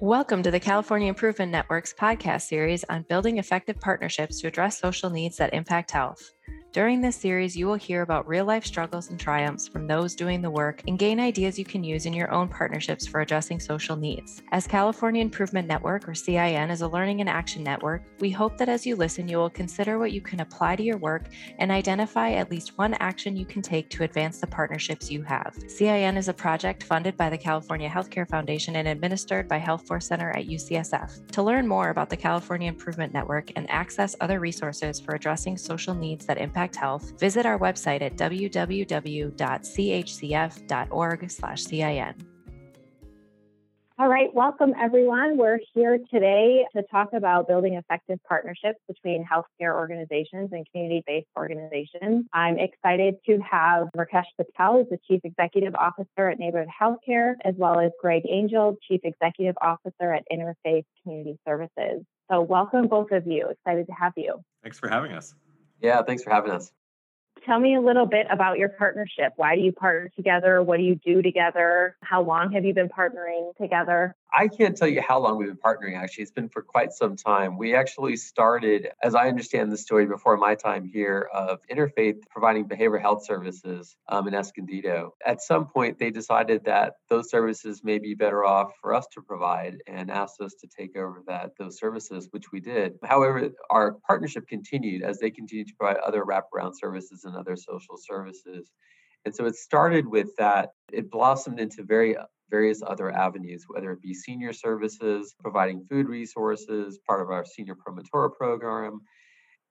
Welcome to the California Improvement Network's podcast series on building effective partnerships to address social needs that impact health. During this series, you will hear about real life struggles and triumphs from those doing the work and gain ideas you can use in your own partnerships for addressing social needs. As California Improvement Network, or CIN, is a learning and action network, we hope that as you listen, you will consider what you can apply to your work and identify at least one action you can take to advance the partnerships you have. CIN is a project funded by the California Healthcare Foundation and administered by Healthforce Center at UCSF. To learn more about the California Improvement Network and access other resources for addressing social needs that impact Impact Health, visit our website at www.chcf.org/cin. All right, welcome everyone. We're here today to talk about building effective partnerships between healthcare organizations and community based organizations. I'm excited to have Rakesh Patel, who's the Chief Executive Officer at Neighborhood Healthcare, as well as Greg Anglea, Chief Executive Officer at Interfaith Community Services. So, welcome both of you. Excited to have you. Thanks for having us. Yeah, thanks for having us. Tell me a little bit about your partnership. Why do you partner together? What do you do together? How long have you been partnering together? I can't tell you how long we've been partnering, actually. It's been for quite some time. We actually started, as I understand the story before my time here, of Interfaith providing behavioral health services um, in Escondido. At some point, they decided that those services may be better off for us to provide and asked us to take over that those services, which we did. However, our partnership continued as they continued to provide other wraparound services and other social services. And so it started with that. It blossomed into very various other avenues, whether it be senior services, providing food resources, part of our senior promotora program,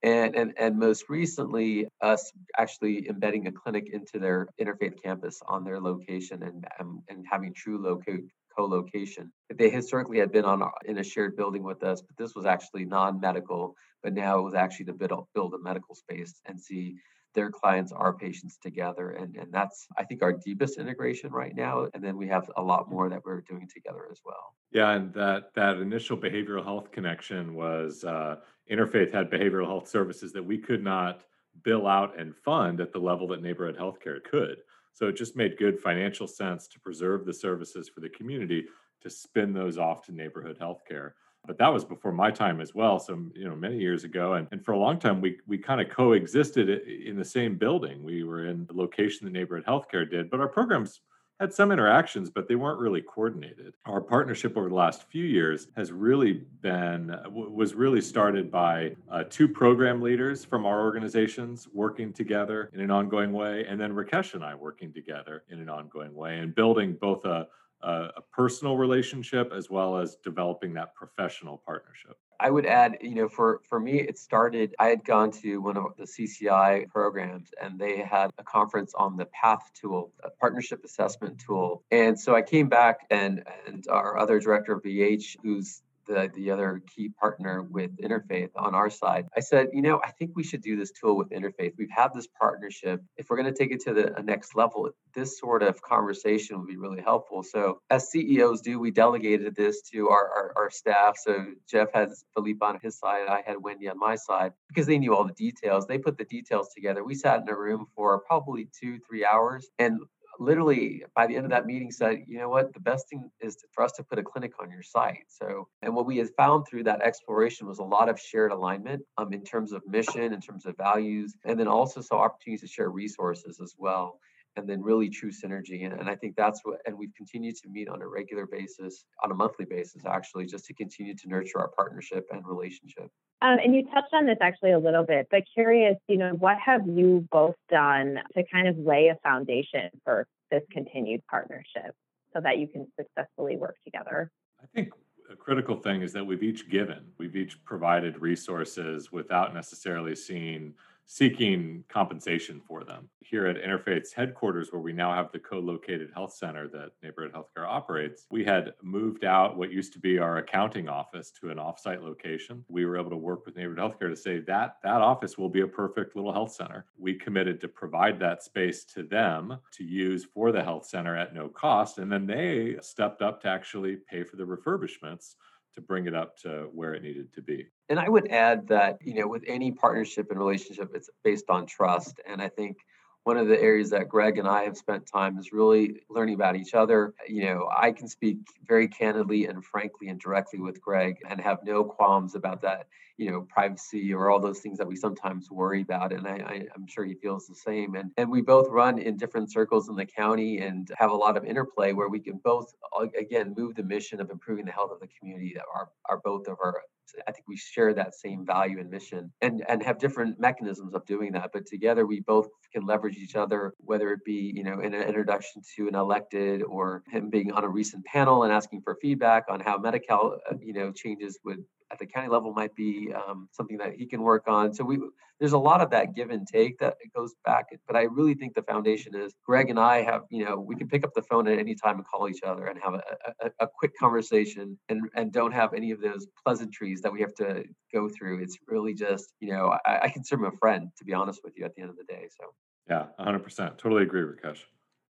and, and, and most recently, us actually embedding a clinic into their interfaith campus on their location and, and, and having true loco- co-location. They historically had been on in a shared building with us, but this was actually non-medical. But now it was actually to build, build a medical space and see their clients, our patients together. And, and that's, I think, our deepest integration right now. And then we have a lot more that we're doing together as well. Yeah, and that that initial behavioral health connection was uh, Interfaith had behavioral health services that we could not bill out and fund at the level that neighborhood healthcare could. So it just made good financial sense to preserve the services for the community to spin those off to neighborhood healthcare but that was before my time as well so you know many years ago and, and for a long time we we kind of coexisted in the same building. We were in the location the neighborhood healthcare did but our programs had some interactions but they weren't really coordinated. Our partnership over the last few years has really been was really started by uh, two program leaders from our organizations working together in an ongoing way and then rakesh and i working together in an ongoing way and building both a a, a personal relationship as well as developing that professional partnership. I would add, you know, for for me, it started. I had gone to one of the CCI programs, and they had a conference on the PATH tool, a partnership assessment tool. And so I came back, and and our other director of BH, who's the, the other key partner with Interfaith on our side, I said, you know, I think we should do this tool with Interfaith. We've had this partnership. If we're going to take it to the next level, this sort of conversation would be really helpful. So, as CEOs do, we delegated this to our, our, our staff. So, Jeff has Philippe on his side, I had Wendy on my side because they knew all the details. They put the details together. We sat in a room for probably two, three hours and literally by the end of that meeting said, you know what, the best thing is for us to put a clinic on your site. So, and what we had found through that exploration was a lot of shared alignment um, in terms of mission, in terms of values, and then also saw opportunities to share resources as well and then really true synergy. And, and, I think that's what, and we've continued to meet on a regular basis, on a monthly basis, actually, just to continue to nurture our partnership and relationship. Um, and you touched on this actually a little bit, but curious, you know, what have you both done to kind of lay a foundation for this continued partnership so that you can successfully work together? I think a critical thing is that we've each given, we've each provided resources without necessarily seeing seeking compensation for them. Here at Interfaith's headquarters, where we now have the co located health center that Neighborhood Healthcare operates, we had moved out what used to be our accounting office to an offsite location. We were able to work with Neighborhood Healthcare to say that that office will be a perfect little health center. We committed to provide that space to them to use for the health center at no cost. And then they stepped up to actually pay for the refurbishments to bring it up to where it needed to be. And I would add that, you know, with any partnership and relationship, it's based on trust. And I think one of the areas that Greg and I have spent time is really learning about each other. You know, I can speak very candidly and frankly and directly with Greg and have no qualms about that, you know, privacy or all those things that we sometimes worry about. And I, am sure he feels the same. And, and we both run in different circles in the county and have a lot of interplay where we can both, again, move the mission of improving the health of the community that are, are both of our I think we share that same value and mission and, and have different mechanisms of doing that. But together we both can leverage each other, whether it be, you know, in an introduction to an elected or him being on a recent panel and asking for feedback on how Medi-Cal, uh, you know, changes would at the county level might be um, something that he can work on. So we there's a lot of that give and take that goes back. But I really think the foundation is Greg and I have, you know, we can pick up the phone at any time and call each other and have a, a, a quick conversation and, and don't have any of those pleasantries that we have to go through. It's really just, you know, I, I consider him a friend, to be honest with you, at the end of the day. So, yeah, 100%. Totally agree, Rakesh.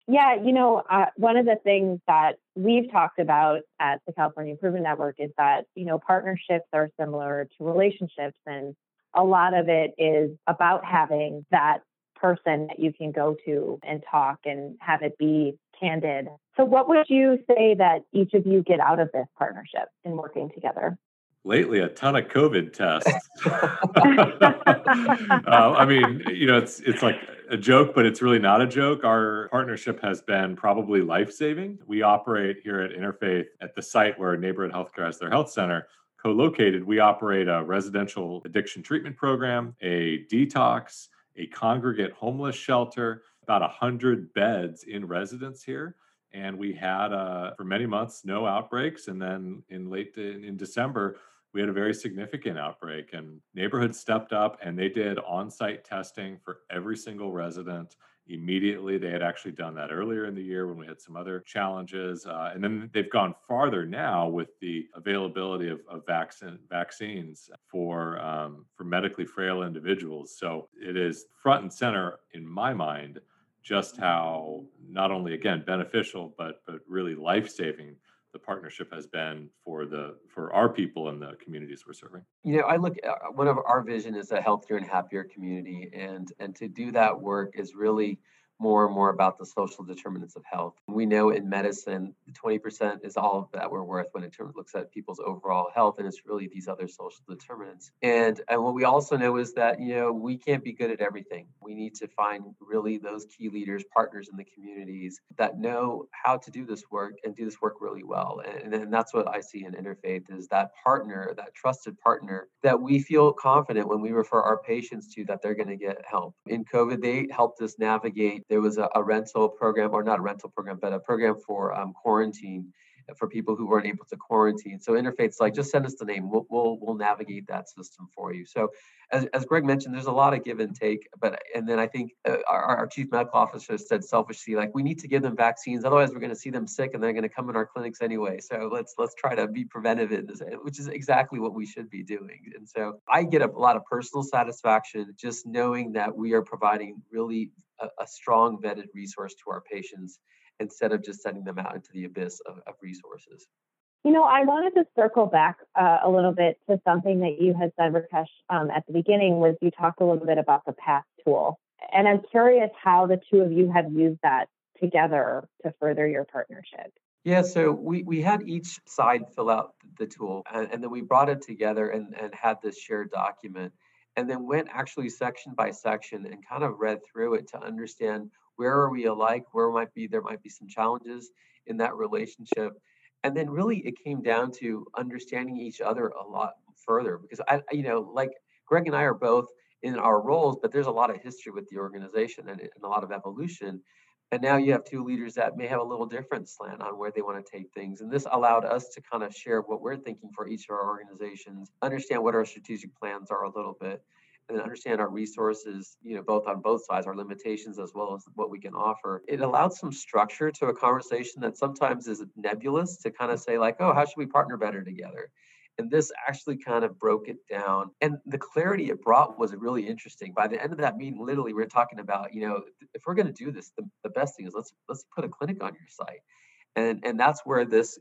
Yeah, you know, uh, one of the things that we've talked about at the California Improvement Network is that, you know, partnerships are similar to relationships. And a lot of it is about having that person that you can go to and talk and have it be candid. So, what would you say that each of you get out of this partnership in working together? Lately a ton of COVID tests. uh, I mean, you know, it's it's like a joke, but it's really not a joke. Our partnership has been probably life saving. We operate here at Interfaith at the site where Neighborhood Healthcare has their health center. Co-located, we operate a residential addiction treatment program, a detox, a congregate homeless shelter, about 100 beds in residence here and we had uh, for many months no outbreaks and then in late in, december we had a very significant outbreak and neighborhoods stepped up and they did on-site testing for every single resident immediately. They had actually done that earlier in the year when we had some other challenges uh, and then they've gone farther now with the availability of, of vaccine, vaccines for um, for medically frail individuals. So it is front and center in my mind just how not only again beneficial but but really life-saving the partnership has been for the for our people and the communities we're serving. You know i look uh, one of our vision is a healthier and happier community and and to do that work is really more and more about the social determinants of health. We know in medicine, 20% is all that we're worth when it looks at people's overall health, and it's really these other social determinants. And, and what we also know is that, you know, we can't be good at everything. We need to find really those key leaders, partners in the communities that know how to do this work and do this work really well. And, and that's what I see in Interfaith is that partner, that trusted partner that we feel confident when we refer our patients to that they're going to get help. In COVID, they helped us navigate there was a, a, rental program, or not a rental program, but a program for um, quarantine for people who weren't able to quarantine. So Interfaith's like, just send us the name. We'll, we'll, we'll navigate that system for you. So as, as Greg mentioned, there's a lot of give and take. But and then I think uh, our, our chief medical officer said selfishly, like we need to give them vaccines, otherwise we're going to see them sick and they're going to come in our clinics anyway. So let's let's try to be preventive, which is exactly what we should be doing. And so I get a lot of personal satisfaction just knowing that we are providing really a, a strong vetted resource to our patients instead of just sending them out into the abyss of, of resources. You know, I wanted to circle back uh, a little bit to something that you had said, Rakesh, um, at the beginning, was you talked a little bit about the PATH tool. And I'm curious how the two of you have used that together to further your partnership. Yeah, so we, we had each side fill out the tool and, and then we brought it together and, and had this shared document and then went actually section by section and kind of read through it to understand where are we alike? Where might be there might be some challenges in that relationship. And then really it came down to understanding each other a lot further because i you know like greg and i are both in our roles but there's a lot of history with the organization and, and a lot of evolution. And now you have two leaders that may have a little different slant on where they want to take things. And this allowed us to kind of share what we're thinking for each of our organizations, understand what our strategic plans are a little bit, and understand our resources, you know, both on both sides, our limitations as well as what we can offer. It allowed some structure to a conversation that sometimes is nebulous to kind of say, like, oh, how should we partner better together? And this actually kind of broke it down. And the clarity it brought was really interesting. By the end of that meeting, literally, we are talking about, you know, if we're going to do this, the, the best thing is let's let's put a clinic on your site. And and that's where this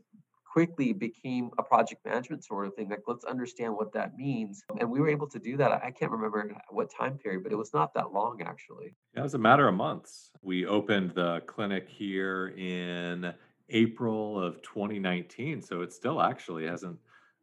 quickly became a project management sort of thing. Like, let's understand what that means. And we were able to do that. I can't remember what time period, but it was not that long actually. Yeah, it was a matter of months. We opened the clinic here in April of 2019. So it still actually hasn't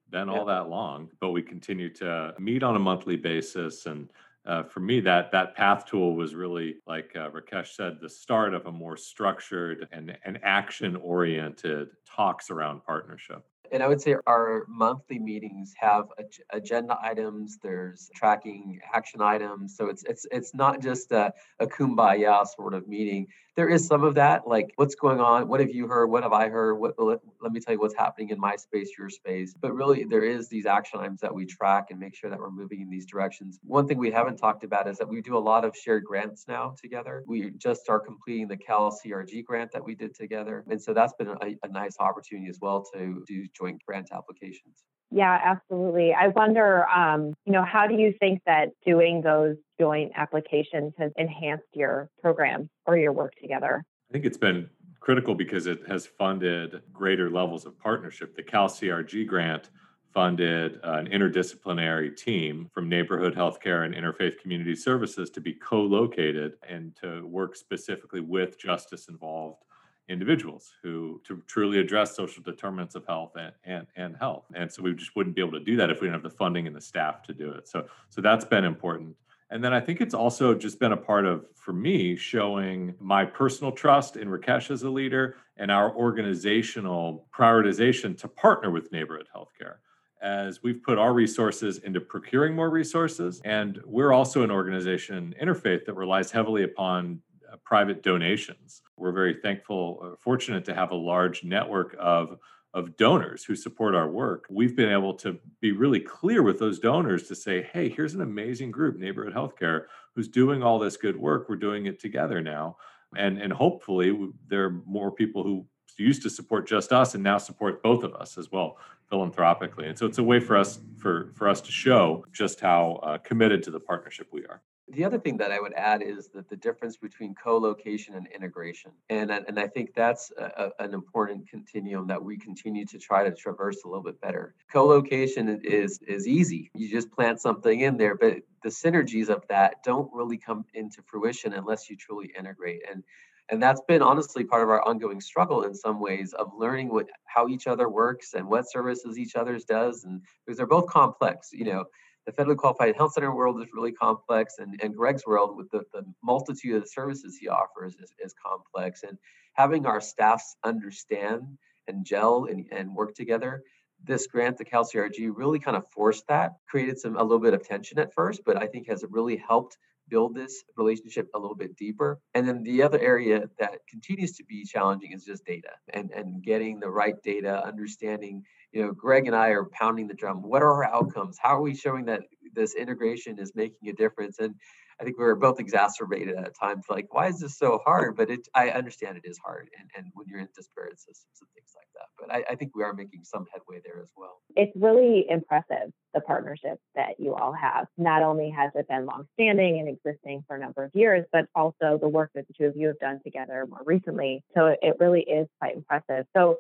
been all that long, but we continue to meet on a monthly basis and uh, for me, that that path tool was really, like uh, Rakesh said, the start of a more structured and, and action oriented talks around partnership and I would say our monthly meetings have agenda items. There's tracking action items, so it's it's it's not just a, a kumbaya sort of meeting. There is some of that, like what's going on, what have you heard, what have I heard, what let, let me tell you what's happening in my space, your space. But really, there is these action items that we track and make sure that we're moving in these directions. One thing we haven't talked about is that we do a lot of shared grants now together. We just are completing the Cal CRG grant that we did together, and so that's been a, a nice opportunity as well to do joint grant applications. Yeah, absolutely. I wonder, um, you know, how do you think that doing those joint applications has enhanced your program or your work together? I think it's been critical because it has funded greater levels of partnership. The Cal CRG grant funded an interdisciplinary team from neighborhood healthcare and interfaith community services to be co located and to work specifically with justice involved individuals who to truly address social determinants of health and, and, and health. And so we just wouldn't be able to do that if we didn't have the funding and the staff to do it. So so that's been important. And then I think it's also just been a part of, for me, showing my personal trust in Rakesh as a leader and our organizational prioritization to partner with neighborhood healthcare as we've put our resources into procuring more resources. And we're also an organization, Interfaith, that relies heavily upon private donations. We're very thankful, uh, fortunate to have a large network of of donors who support our work. We've been able to be really clear with those donors to say, "Hey, here's an amazing group, Neighborhood Healthcare, who's doing all this good work. We're doing it together now." And and hopefully there are more people who used to support just us and now support both of us as well philanthropically. And so it's a way for us for for us to show just how uh, committed to the partnership we are the other thing that I would add is that the difference between co-location and integration, and and I think that's a, an important continuum that we continue to try to traverse a little bit better. Co-location is is easy; you just plant something in there, but the synergies of that don't really come into fruition unless you truly integrate. And and that's been honestly part of our ongoing struggle in some ways of learning what how each other works and what services each other's does, and because they're both complex, you know the federally qualified health center world is really complex and, and greg's world with the, the multitude of the services he offers is, is complex and having our staffs understand and gel and, and work together this grant the CalCRG really kind of forced that created some a little bit of tension at first but i think has really helped build this relationship a little bit deeper. And then the other area that continues to be challenging is just data and, and getting the right data, understanding, you know, Greg and I are pounding the drum. What are our outcomes? How are we showing that this integration is making a difference? And I think we were both exacerbated at times, like, why is this so hard? But it, I understand it is hard, and, and when you're in disparate systems and things like that. But I, I think we are making some headway there as well. It's really impressive the partnership that you all have. Not only has it been longstanding and existing for a number of years, but also the work that the two of you have done together more recently. So it really is quite impressive. So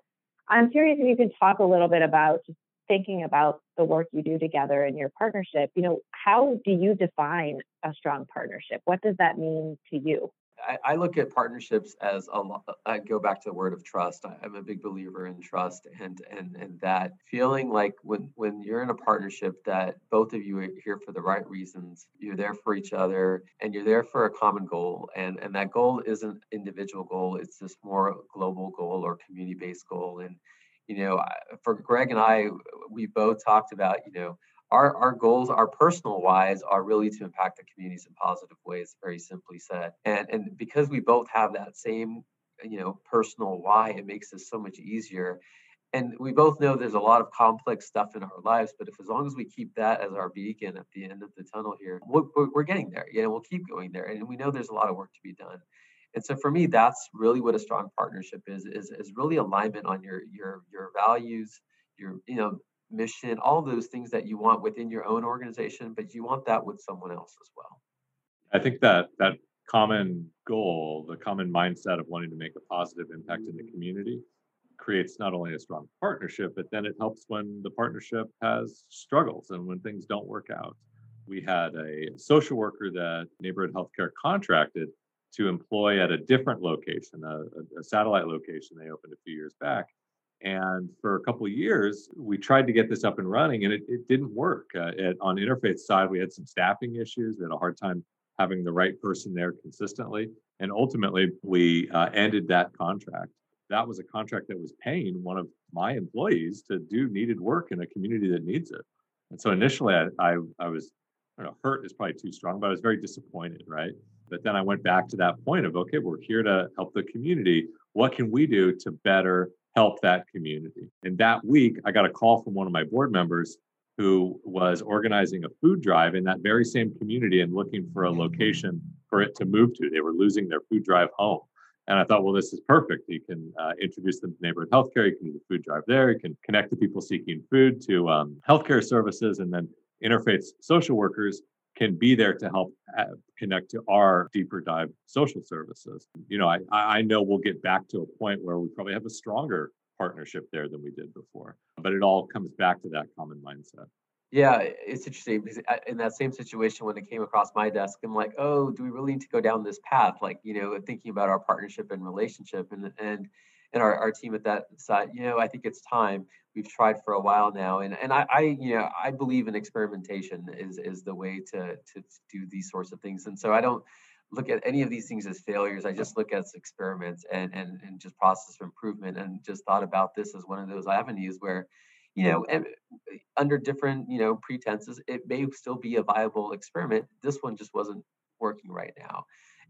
I'm curious if you can talk a little bit about just thinking about the work you do together and your partnership, you know, how do you define a strong partnership? What does that mean to you? I, look at partnerships as a lot. I go back to the word of trust. I, am a big believer in trust and and and that feeling like when when you're in a partnership that both of you are here for the right reasons, you're there for each other, and you're there for a common goal. And and that goal isn't individual goal. It's this more global goal or community based goal. And you know, for Greg and I, we both talked about, you know, our, our goals, our personal whys, are really to impact the communities in positive ways, very simply said. And and because we both have that same, you know, personal why, it makes this so much easier. And we both know there's a lot of complex stuff in our lives, but if as long as we keep that as our beacon at the end of the tunnel here, we're, we're getting there. You know, we'll keep going there, and we know there's a lot of work to be done and so for me that's really what a strong partnership is is, is really alignment on your your your values your you know mission all those things that you want within your own organization but you want that with someone else as well i think that that common goal the common mindset of wanting to make a positive impact in the community creates not only a strong partnership, but then it helps when the partnership has struggles and when things don't work out. We had a social worker that neighborhood healthcare contracted to employ at a different location, a, a satellite location they opened a few years back. And for a couple of years, we tried to get this up and running, and it, it didn't work. Uh, it, on Interfaith's side, we had some staffing issues. We had a hard time having the right person there consistently. And ultimately, we uh, ended that contract. That was a contract that was paying one of my employees to do needed work in a community that needs it. And so initially, I, I, I was, I don't know, hurt is probably too strong, but I was very disappointed, right? But then I went back to that point of, okay, we're here to help the community. What can we do to better help that community? And that week, I got a call from one of my board members who was organizing a food drive in that very same community and looking for a location for it to move to. They were losing their food drive home. And I thought, well, this is perfect. You can uh, introduce them to neighborhood healthcare. You can do the food drive there. You can connect the people seeking food to um, healthcare services, and then interfaith social workers can be there to help uh, connect to our deeper dive social services. You know, I, I know we'll get back to a point where we probably have a stronger partnership there than we did before, but it all comes back to that common mindset. Yeah, it's interesting because in that same situation, when it came across my desk, I'm like, oh, do we really need to go down this path? Like, you know, thinking about our partnership and relationship, and and and our, our team at that side, you know, I think it's time. We've tried for a while now, and and I, I you know I believe in experimentation is is the way to to do these sorts of things, and so I don't look at any of these things as failures. I just look at experiments and and and just process of improvement, and just thought about this as one of those avenues where you know, and eh, under different, you know, pretenses, it may still be a viable experiment. This one just wasn't working right now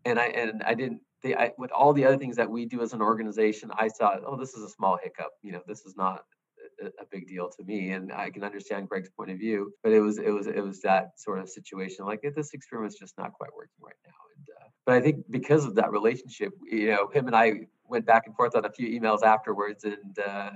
and I and I didn't. They, I, with all the other things that we do as an organization, I saw, oh, this is a small hiccup. You know, this is not a, big deal to me, and I can understand Greg's point of view. But it was, it was, it was that sort of situation. Like this experiment's just not quite working right now. And uh, but I think because of that relationship, you know, him and I went back and forth on a few emails afterwards, and uh,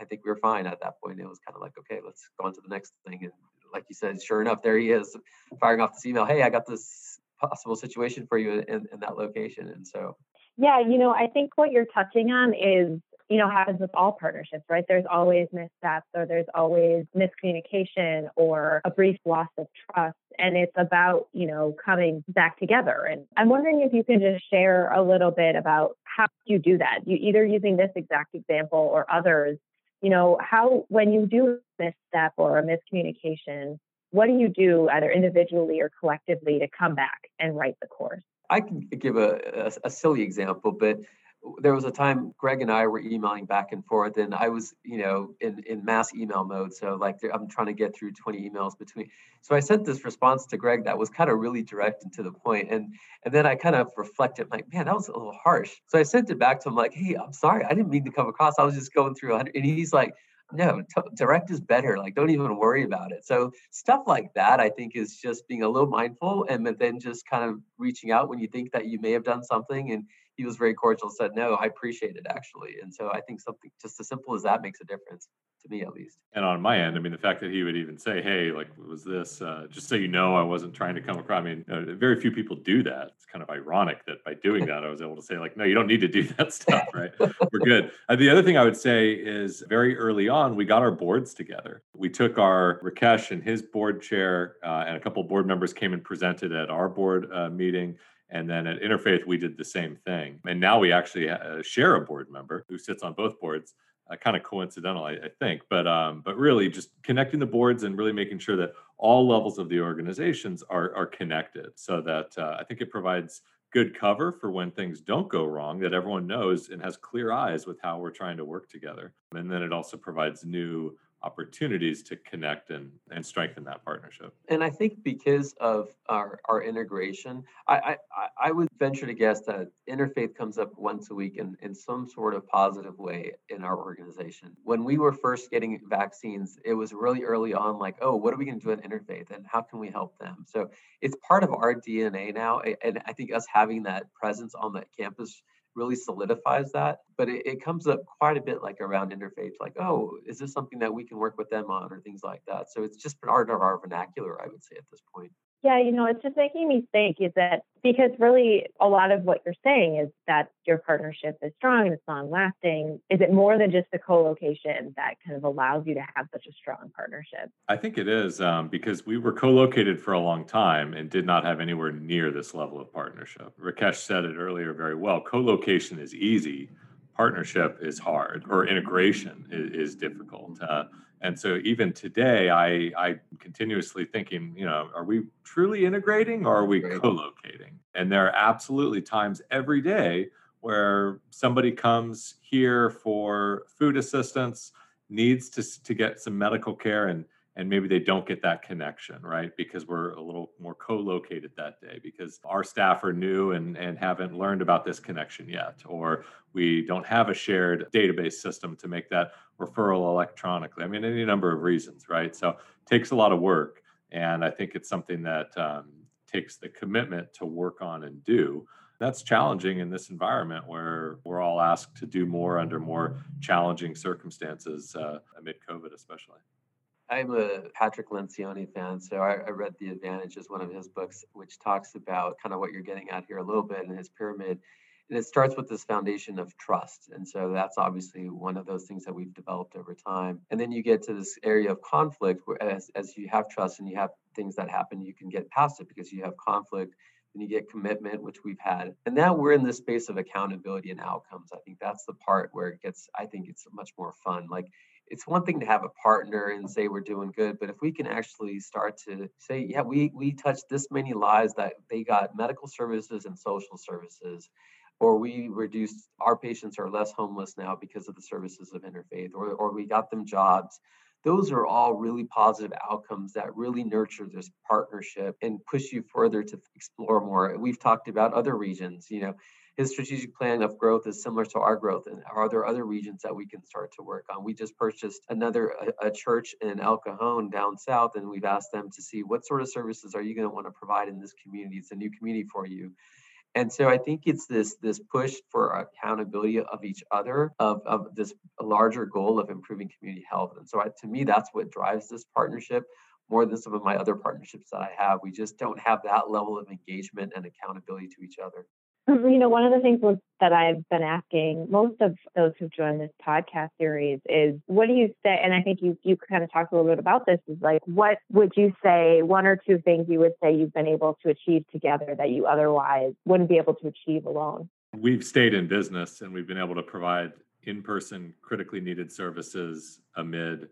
I think we were fine at that point. It was kind of like, okay, let's go on to the next thing. And like you said, sure enough, there he is, firing off this email. Hey, I got this possible situation for you in, in that location. And so, yeah, you know, I think what you're touching on is you know, happens with all partnerships, right? There's always missteps or there's always miscommunication or a brief loss of trust. And it's about, you know, coming back together. And I'm wondering if you can just share a little bit about how you do that. You either using this exact example or others, you know, how when you do a misstep or a miscommunication, what do you do either individually or collectively to come back and right the course? I can give a, a, a silly example, but there was a time Greg and I were emailing back and forth, and I was, you know, in, in mass email mode. So like I'm trying to get through 20 emails between. So I sent this response to Greg that was kind of really direct and to the point. And and then I kind of reflected, like, man, that was a little harsh. So I sent it back to him, like, hey, I'm sorry, I didn't mean to come across. I was just going through 100. And he's like, no t- direct is better like don't even worry about it so stuff like that i think is just being a little mindful and then just kind of reaching out when you think that you may have done something and he was very cordial said no i appreciate it actually and so i think something just as simple as that makes a difference to me at least. And on my end, I mean, the fact that he would even say, "Hey, like, was this uh, just so you know, I wasn't trying to come across." I mean, you know, very few people do that. It's kind of ironic that by doing that, I was able to say, like, "No, you don't need to do that stuff, right? We're good." Uh, the other thing I would say is, very early on, we got our boards together. We took our Rakesh and his board chair, uh, and a couple board members came and presented at our board uh, meeting. And then at Interfaith, we did the same thing. And now we actually uh, share a board member who sits on both boards uh, kind of coincidental, I, I, think. But um, but really, just connecting the boards and really making sure that all levels of the organizations are are connected, so that uh, I think it provides good cover for when things don't go wrong. That everyone knows and has clear eyes with how we're trying to work together, and then it also provides new opportunities to connect and, and strengthen that partnership. And I think because of our, our integration, I, I, I would venture to guess that interfaith comes up once a week in, in some sort of positive way in our organization. When we were first getting vaccines, it was really early on like, oh, what are we going to do at interfaith and how can we help them? So it's part of our DNA now. And I think us having that presence on the campus really solidifies that. But it, it, comes up quite a bit like around interfaith, like, oh, is this something that we can work with them on or things like that? So it's just part of our vernacular, I would say, at this point. Yeah, you know, it's just making me think is that because really a lot of what you're saying is that your partnership is strong and it's long lasting. Is it more than just the co location that kind of allows you to have such a strong partnership? I think it is um, because we were co located for a long time and did not have anywhere near this level of partnership. Rakesh said it earlier very well co location is easy, partnership is hard, or integration is, is difficult. Uh, and so even today, I I continuously thinking, you know, are we truly integrating or are we co-locating? And there are absolutely times every day where somebody comes here for food assistance, needs to to get some medical care and and maybe they don't get that connection, right? Because we're a little more co-located that day because our staff are new and, and haven't learned about this connection yet, or we don't have a shared database system to make that referral electronically. I mean, any number of reasons, right? So it takes a lot of work. And I think it's something that um, takes the commitment to work on and do. That's challenging in this environment where we're all asked to do more under more challenging circumstances uh, amid COVID, especially. I'm a Patrick Lencioni fan, so I, I read The Advantage as one of his books, which talks about kind of what you're getting at here a little bit in his pyramid. And it starts with this foundation of trust. And so that's obviously one of those things that we've developed over time. And then you get to this area of conflict where as, as you have trust and you have things that happen, you can get past it because you have conflict and you get commitment, which we've had. And now we're in this space of accountability and outcomes. I think that's the part where it gets, I think it's much more fun. Like it's one thing to have a partner and say we're doing good, but if we can actually start to say, yeah, we we touched this many lives that they got medical services and social services, or we reduced our patients are less homeless now because of the services of interfaith, or or we got them jobs. Those are all really positive outcomes that really nurture this partnership and push you further to explore more. We've talked about other regions, you know, his strategic plan of growth is similar to our growth and are there other regions that we can start to work on? We just purchased another a, a church in el cajon down south and we've asked them to see what sort of services are you going to want to provide in this community. It's a new community for you. And so i think it's this this push for accountability of each other of, of this larger goal of improving community health. And so I, to me that's what drives this partnership more than some of my other partnerships that i have. We just don't have that level of engagement and accountability to each other Um, you know, one of the things that I've been asking most of those who've joined this podcast series is what do you say? And I think you you kind of talked a little bit about this. Is like, what would you say? One or two things you would say you've been able to achieve together that you otherwise wouldn't be able to achieve alone. We've stayed in business and we've been able to provide in-person critically needed services amid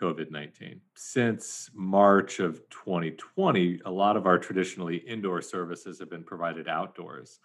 COVID 19. Since March of 2020, a lot of our traditionally indoor services have been provided outdoors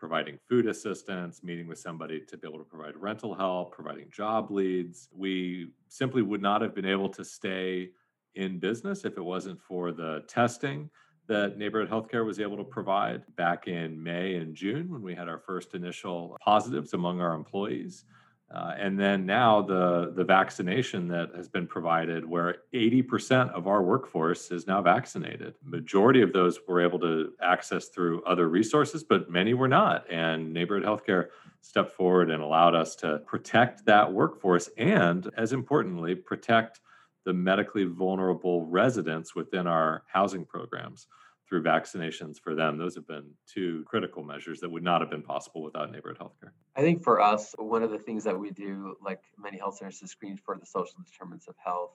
providing food assistance, meeting with somebody to be able to provide rental help, providing job leads. We simply would not have been able to stay in business if it wasn't for the testing that neighborhood healthcare was able to provide back in May and June when we had our first initial positives among our employees. Uh, and then now the the vaccination that has been provided, where 80% of our workforce is now vaccinated. Majority of those were able to access through other resources, but many were not. And neighborhood healthcare stepped forward and allowed us to protect that workforce and, as importantly, protect the medically vulnerable residents within our housing programs through vaccinations for them. Those have been two critical measures that would not have been possible without neighborhood healthcare. I think for us, one of the things that we do, like many health centers, is screen for the social determinants of health.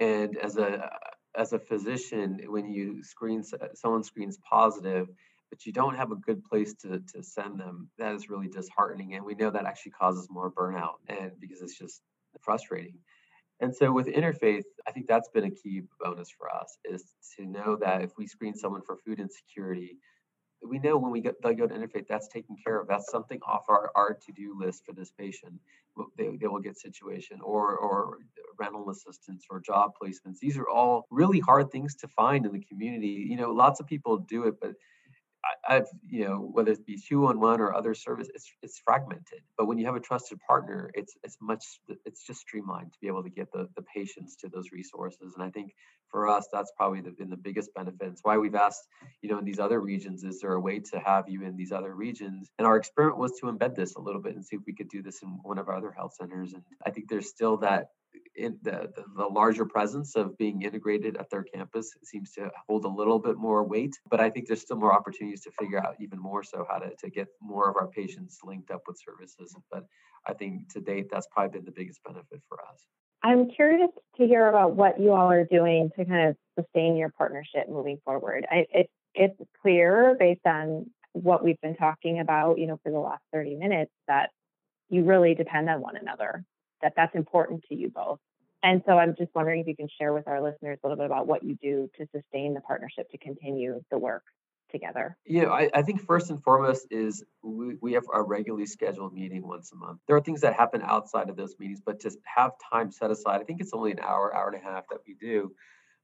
And as a as a physician, when you screen someone screens positive, but you don't have a good place to, to send them, that is really disheartening. And we know that actually causes more burnout and because it's just frustrating. And so with interfaith, I think that's been a key bonus for us is to know that if we screen someone for food insecurity, we know when we get they go to interfaith, that's taken care of. That's something off our, our to-do list for this patient. They, they will get situation or or rental assistance or job placements. These are all really hard things to find in the community. You know, lots of people do it, but I, have you know whether it be 211 or other service, it's it's fragmented. But when you have a trusted partner, it's it's much it's just streamlined to be able to get the the patients to those resources. And I think for us, that's probably the, been the biggest benefit. It's why we've asked you know in these other regions, is there a way to have you in these other regions? And our experiment was to embed this a little bit and see if we could do this in one of our other health centers. And I think there's still that in the, the, the larger presence of being integrated at their campus seems to hold a little bit more weight. But I think there's still more opportunities to figure out even more so how to, to get more of our patients linked up with services. But I think to date, that's probably been the biggest benefit for us. I'm curious to hear about what you all are doing to kind of sustain your partnership moving forward. I, it, it's clear based on what we've been talking about, you know, for the last 30 minutes that you really depend on one another, that that's important to you both. And so I'm just wondering if you can share with our listeners a little bit about what you do to sustain the partnership to continue the work together? Know, I, I think first and foremost is we, we have a regularly scheduled meeting once a month. There are things that happen outside of those meetings, but to have time set aside, I think it's only an hour, hour and a half that we do.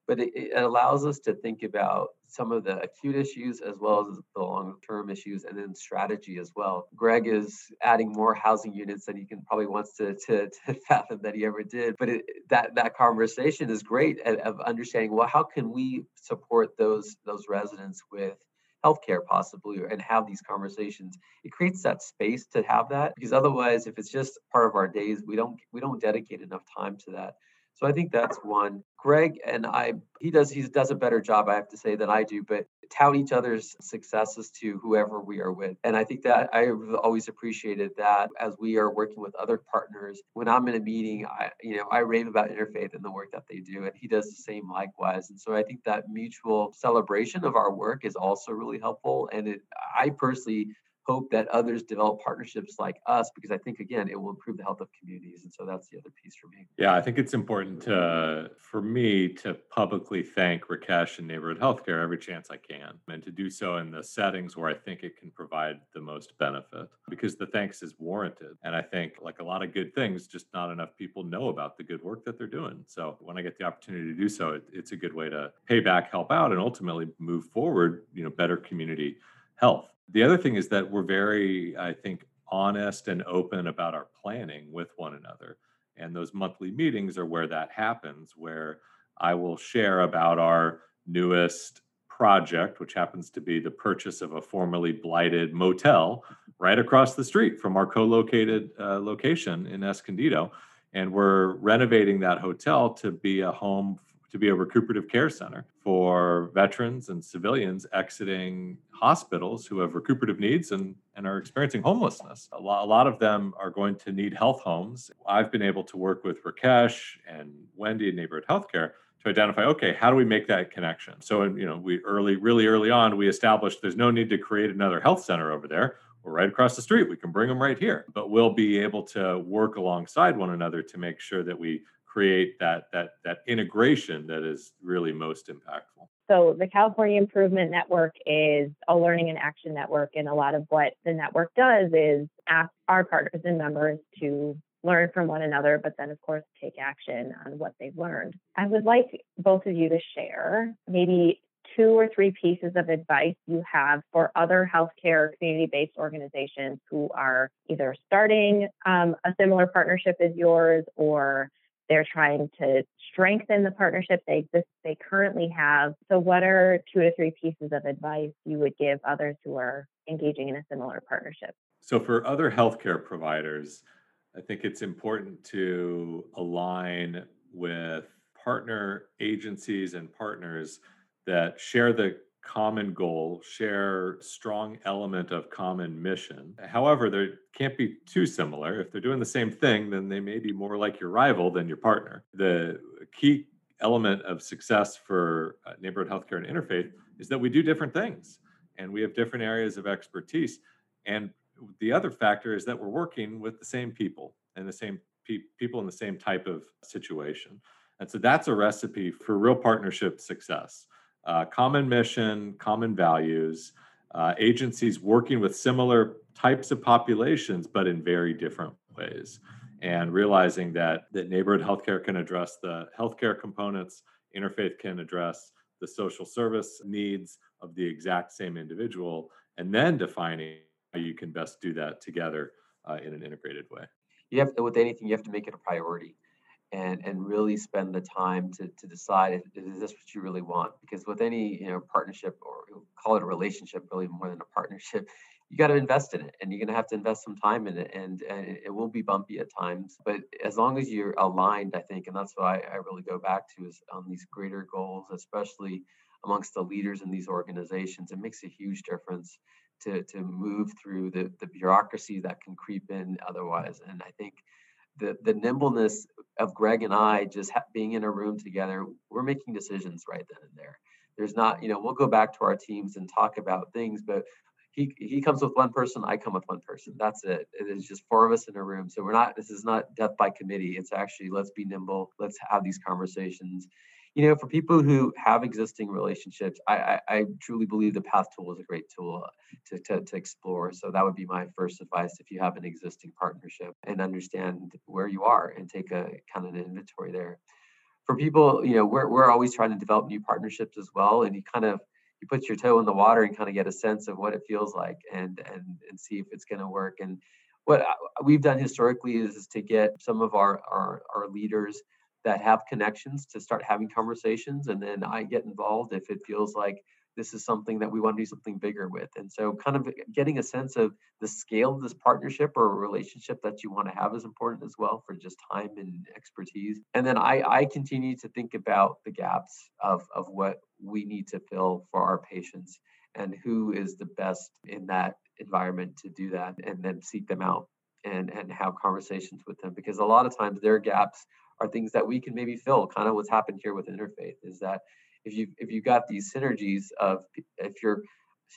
But it, it allows us to think about some of the acute issues as well as the long term issues and then strategy as well. Greg is adding more housing units than he can probably wants to, to, to fathom that he ever did. But it, that, that conversation is great of understanding well, how can we support those, those residents with healthcare possibly and have these conversations it creates that space to have that because otherwise if it's just part of our days we don't we don't dedicate enough time to that so I think that's one. Greg and I, he does he does a better job, I have to say, than I do, but tout each other's successes to whoever we are with. And I think that I have always appreciated that as we are working with other partners. When I'm in a meeting, I you know, I rave about Interfaith and the work that they do, and he does the same likewise. And so I think that mutual celebration of our work is also really helpful. And it I personally hope that others develop partnerships like us because I think again it will improve the health of communities and so that's the other piece for me. Yeah, I think it's important to for me to publicly thank Rakesh and Neighborhood Healthcare every chance I can and to do so in the settings where I think it can provide the most benefit because the thanks is warranted and I think like a lot of good things just not enough people know about the good work that they're doing. So when I get the opportunity to do so it, it's a good way to pay back, help out and ultimately move forward, you know, better community health. The other thing is that we're very, I think, honest and open about our planning with one another. And those monthly meetings are where that happens, where I will share about our newest project, which happens to be the purchase of a formerly blighted motel right across the street from our co located uh, location in Escondido. And we're renovating that hotel to be a home to be a recuperative care center for veterans and civilians exiting hospitals who have recuperative needs and, and are experiencing homelessness. A lot, a lot of them are going to need health homes. I've been able to work with Rakesh and Wendy at Neighborhood Healthcare to identify okay how do we make that connection so you know we early really early on we established there's no need to create another health center over there we're right across the street we can bring them right here but we'll be able to work alongside one another to make sure that we create that that that integration that is really most impactful. So the California Improvement Network is a learning and action network, and a lot of what the network does is ask our partners and members to learn from one another, but then of course take action on what they've learned. I would like both of you to share maybe two or three pieces of advice you have for other healthcare community based organizations who are either starting um, a similar partnership as yours or they're trying to strengthen the partnership they exist they currently have. So what are two to three pieces of advice you would give others who are engaging in a similar partnership? So for other healthcare providers, I think it's important to align with partner agencies and partners that share the common goal, share strong element of common mission. However, they can't be too similar. If they're doing the same thing, then they may be more like your rival than your partner. The key element of success for uh, neighborhood healthcare and interfaith is that we do different things and we have different areas of expertise. And the other factor is that we're working with the same people and the same pe- people in the same type of situation. And so that's a recipe for real partnership success uh, common mission, common values, uh, agencies working with similar types of populations, but in very different ways. And realizing that, that neighborhood healthcare can address the healthcare components, interfaith can address the social service needs of the exact same individual, and then defining how you can best do that together uh, in an integrated way. You have to, with anything, you have to make it a priority and and really spend the time to to decide if, is this what you really want because with any you know partnership or call it a relationship really more than a partnership you got to invest in it and you're going to have to invest some time in it and, and it will be bumpy at times but as long as you're aligned i think and that's what I, I really go back to is on these greater goals especially amongst the leaders in these organizations it makes a huge difference to to move through the the bureaucracy that can creep in otherwise and i think the the nimbleness of greg and i just ha- being in a room together we're making decisions right then and there. There's not you know we'll go back to our teams and talk about things but he he comes with one person i come with one person. That's it. It is just four of us in a room. So we're not this is not death by committee. It's actually let's be nimble. Let's have these conversations you know for people who have existing relationships i i, I truly believe the path tool is a great tool uh, to, to to explore. So that would be my first advice if you have an existing partnership and understand where you are and take a kind of an inventory there. For people you know we're, we're always trying to develop new partnerships as well and you kind of you put your toe in the water and kind of get a sense of what it feels like and and and see if it's going to work. And what uh, we've done historically is, is to get some of our, our our leaders that have connections to start having conversations and then i get involved if it feels like this is something that we want to do something bigger with. And so, kind of uh, getting a sense of the scale of this partnership or relationship that you want to have is important as well for just time and expertise. And then I, I continue to think about the gaps of, of what we need to fill for our patients and who is the best in that environment to do that and then seek them out and and have conversations with them because a lot of times their gaps are things that we can maybe fill kind of what's happened here with interfaith is that if you if you got these synergies of if you're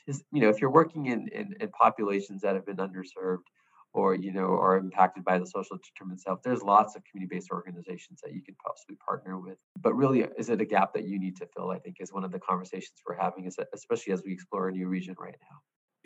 you know if you're working in, in, in populations that have been underserved or you know are impacted by the social determinants of health there's lots of community-based organizations that you could possibly partner with. But really uh, is it a gap that you need to fill i think is one of the conversations we're having especially as we explore a new region right now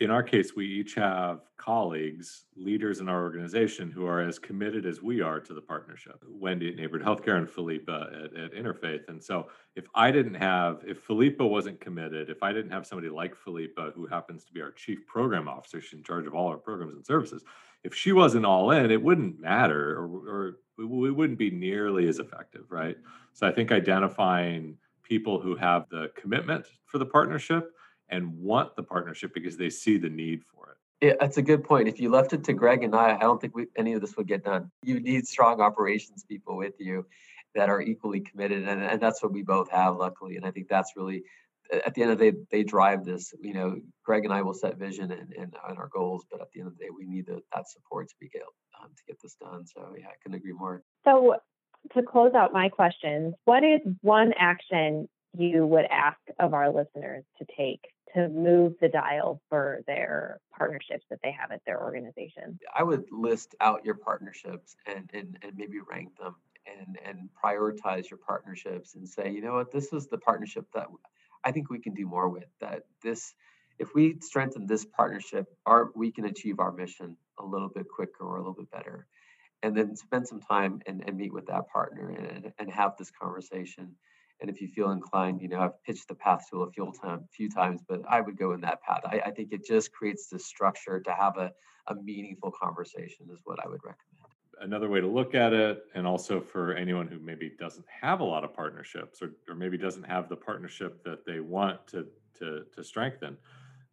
in our case, we each have colleagues, leaders in our organization who are as committed as we are to the partnership. Wendy at Neighborhood Healthcare and Philippa at, at Interfaith. And so if I didn't have, if Philippa wasn't committed, if I didn't have somebody like Philippa, who happens to be our chief program officer, she's in charge of all our programs and services. If she wasn't all in, it wouldn't matter or, or we wouldn't be nearly as effective, right? So I think identifying people who have the commitment for the partnership and want the partnership because they see the need for it. Yeah, that's a good point. If you left it to Greg and I, I don't think we, any of this would get done. You need strong operations people with you that are equally committed, and, and that's what we both have, luckily. And I think that's really, at the end of the day, they drive this. You know, Greg and I will set vision and, and, and our goals, but at the end of the day, we need the, that support to be able um, to get this done. So yeah, I couldn't agree more. So to close out my questions, what is one action you would ask of our listeners to take to move the dial for their partnerships that they have at their organization? I would list out your partnerships and, and, and maybe rank them and, and prioritize your partnerships and say, you know what, this is the partnership that I think we can do more with. That this, if we strengthen this partnership, our we can achieve our mission a little bit quicker or a little bit better. And then spend some time and, and meet with that partner and, and have this conversation and if you feel inclined, you know, I've pitched the path tool a few, time, few times, but I would go in that path. I, I think it just creates this structure to have a, a meaningful conversation, is what I would recommend. Another way to look at it, and also for anyone who maybe doesn't have a lot of partnerships or, or maybe doesn't have the partnership that they want to, to, to strengthen,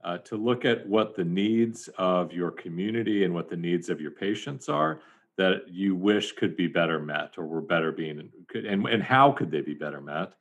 uh, to look at what the needs of your community and what the needs of your patients are that you wish could be better met or were better being could and, and how could they be better met?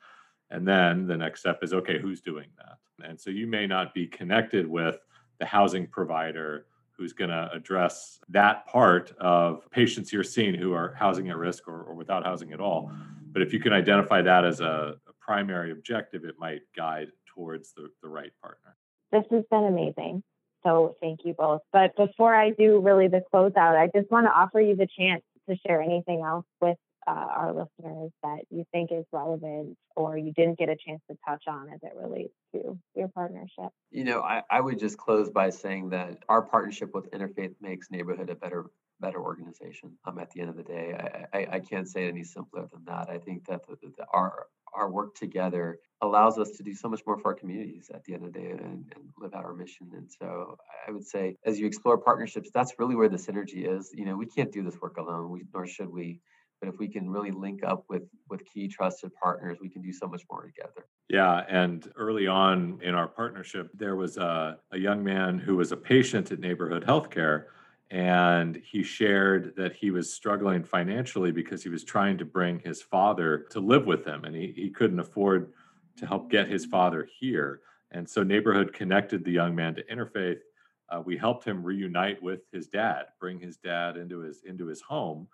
And then the next step is okay who's doing that? And so you may not be connected with the housing provider who's going to address that part of patients you're seeing who are housing at risk or, or without housing at all. But if you can identify that as a, a primary objective it might guide towards the, the right partner. This has been amazing so thank you both. But before I do really the closeout, I just want to offer you the chance to share anything else with uh, our listeners that you think is relevant or you didn't get a chance to touch on as it relates to your partnership? You know, I, I would just close by saying that our partnership with Interfaith makes Neighborhood a better better organization. Um, at the end of the day, I, I, I can't say it any simpler than that. I think that the, the, our our work together allows us to do so much more for our communities at the end of the day and, and, live out our mission. And so I would say, as you explore partnerships, that's really where the synergy is. You know, we can't do this work alone, we, nor should we. but if we can really link up with with key trusted partners, we can do so much more together. Yeah, and early on in our partnership, there was a, a young man who was a patient at Neighborhood Healthcare, and he shared that he was struggling financially because he was trying to bring his father to live with him, and he, he couldn't afford to help get his father here. And so Neighborhood connected the young man to Interfaith. Uh, we helped him reunite with his dad, bring his dad into his into his home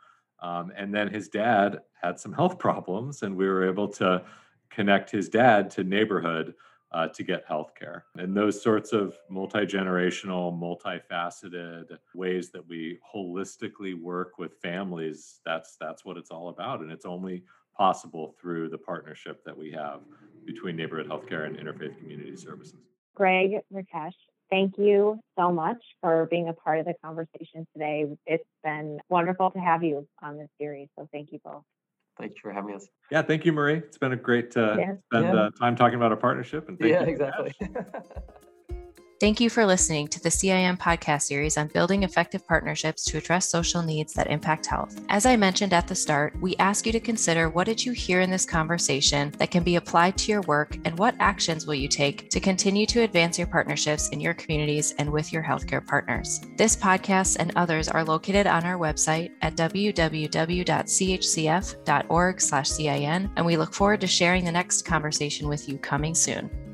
um, and then his dad had some health problems, and we were able to connect his dad to neighborhood uh, to get health care. And those sorts of multi generational, multifaceted ways that we holistically work with families, that's, that's what it's all about. And it's only possible through the partnership that we have between neighborhood healthcare and interfaith community services. Greg, Rakesh, Thank you so much for being a part of the conversation today. It's been wonderful to have you on this series. So thank you both. Thank you for having us. Yeah, thank you, Marie. It's been a great uh, yeah. spend yeah. uh, time talking about our partnership. And yeah, exactly. Thank you for listening to the CIM podcast series on building effective partnerships to address social needs that impact health. As I mentioned at the start, we ask you to consider what did you hear in this conversation that can be applied to your work and what actions will you take to continue to advance your partnerships in your communities and with your healthcare partners. This podcast and others are located on our website at www.chcf.org/cin and we look forward to sharing the next conversation with you coming soon.